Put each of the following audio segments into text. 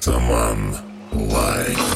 Атаман Лайф.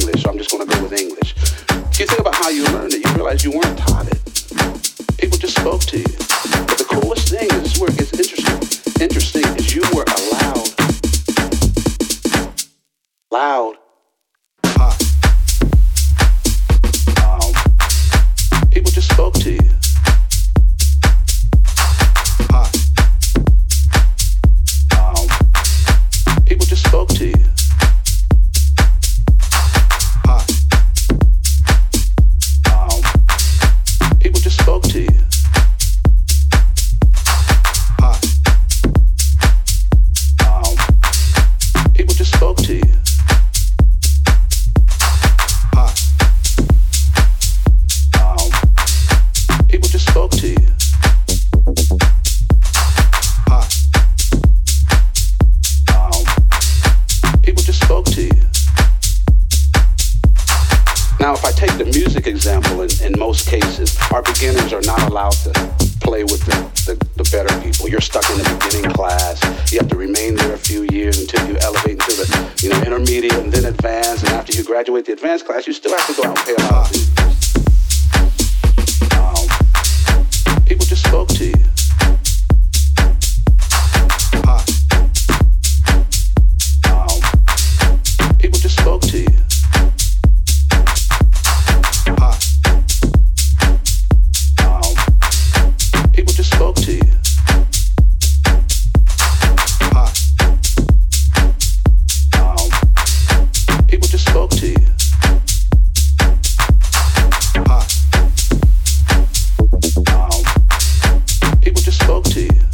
Class, you still have to go with English. You think about how you learned it, you realize you weren't spoke to you.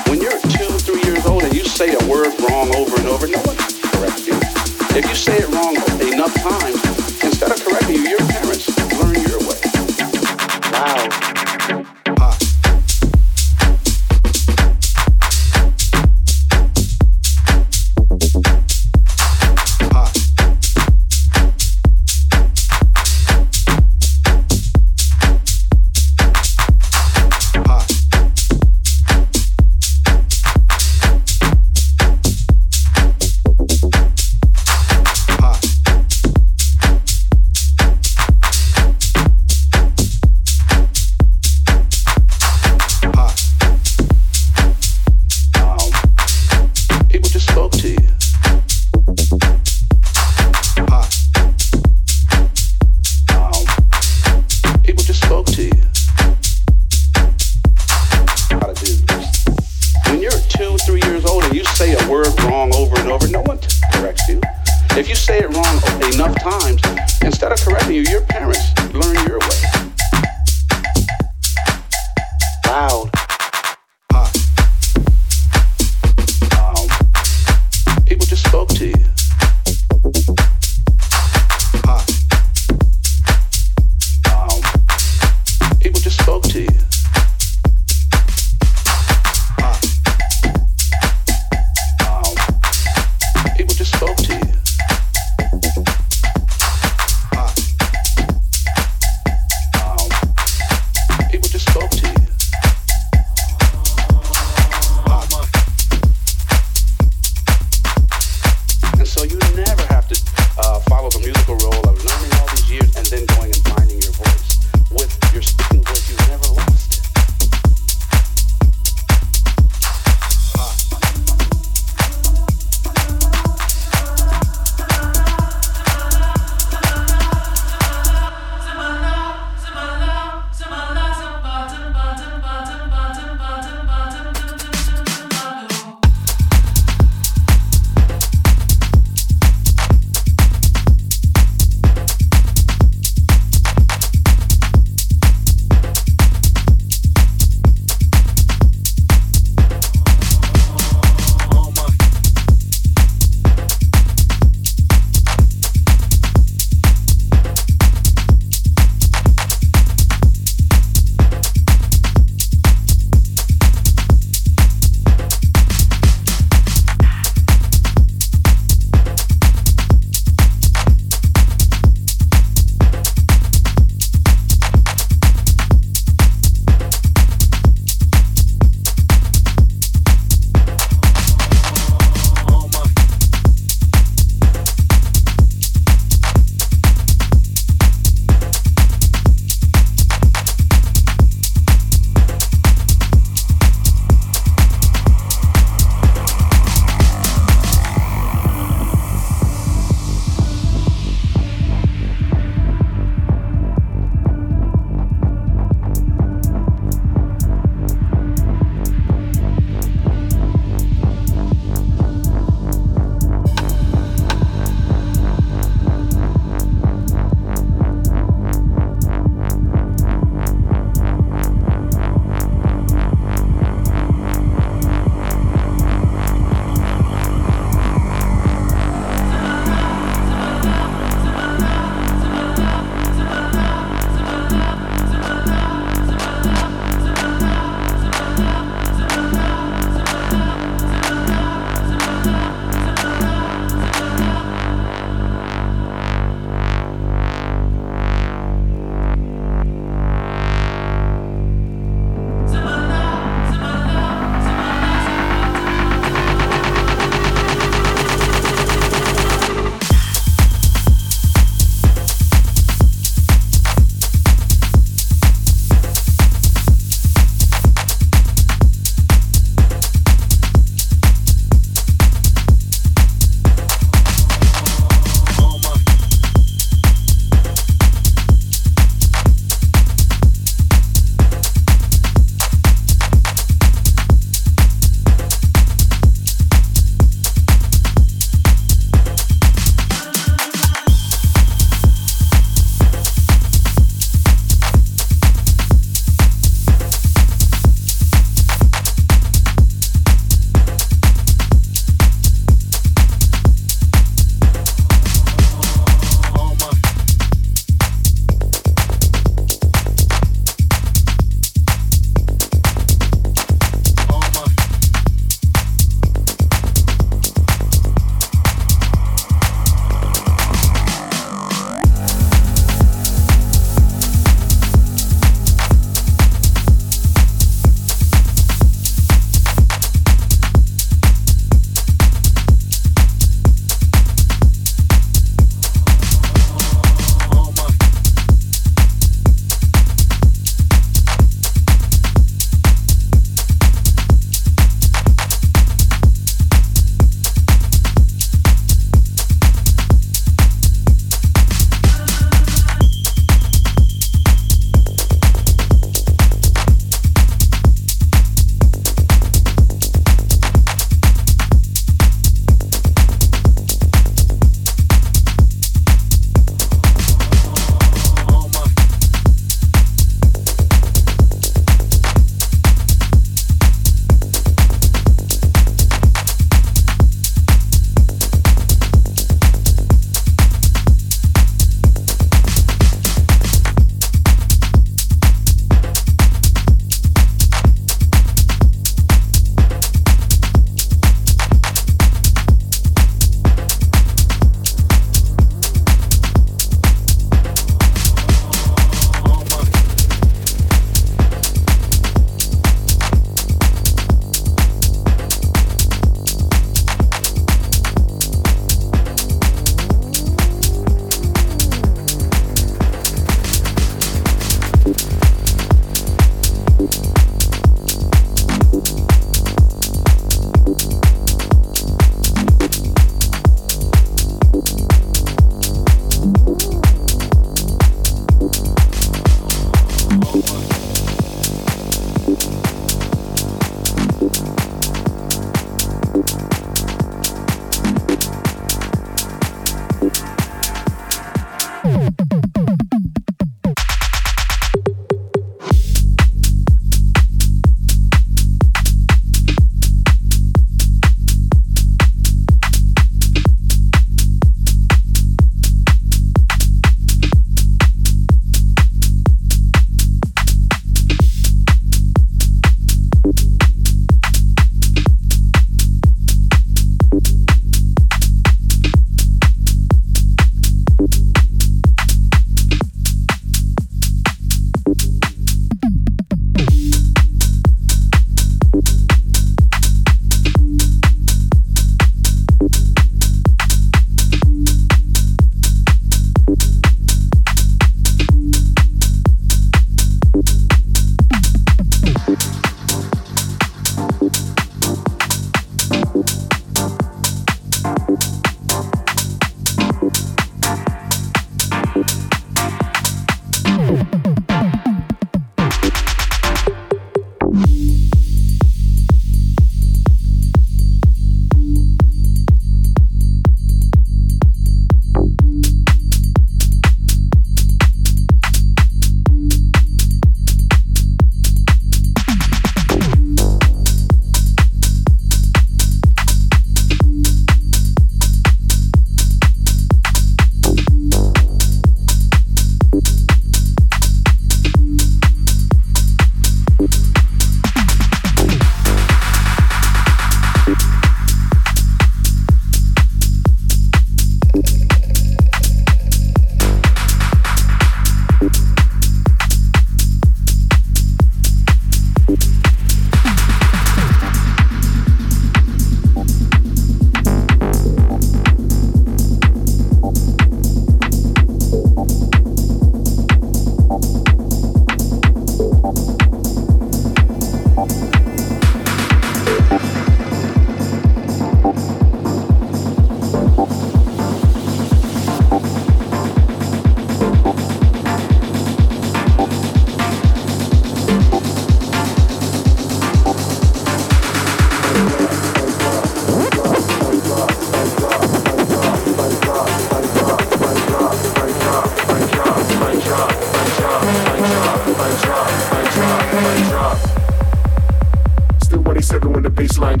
Still 27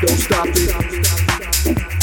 Don't stop it.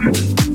You know it.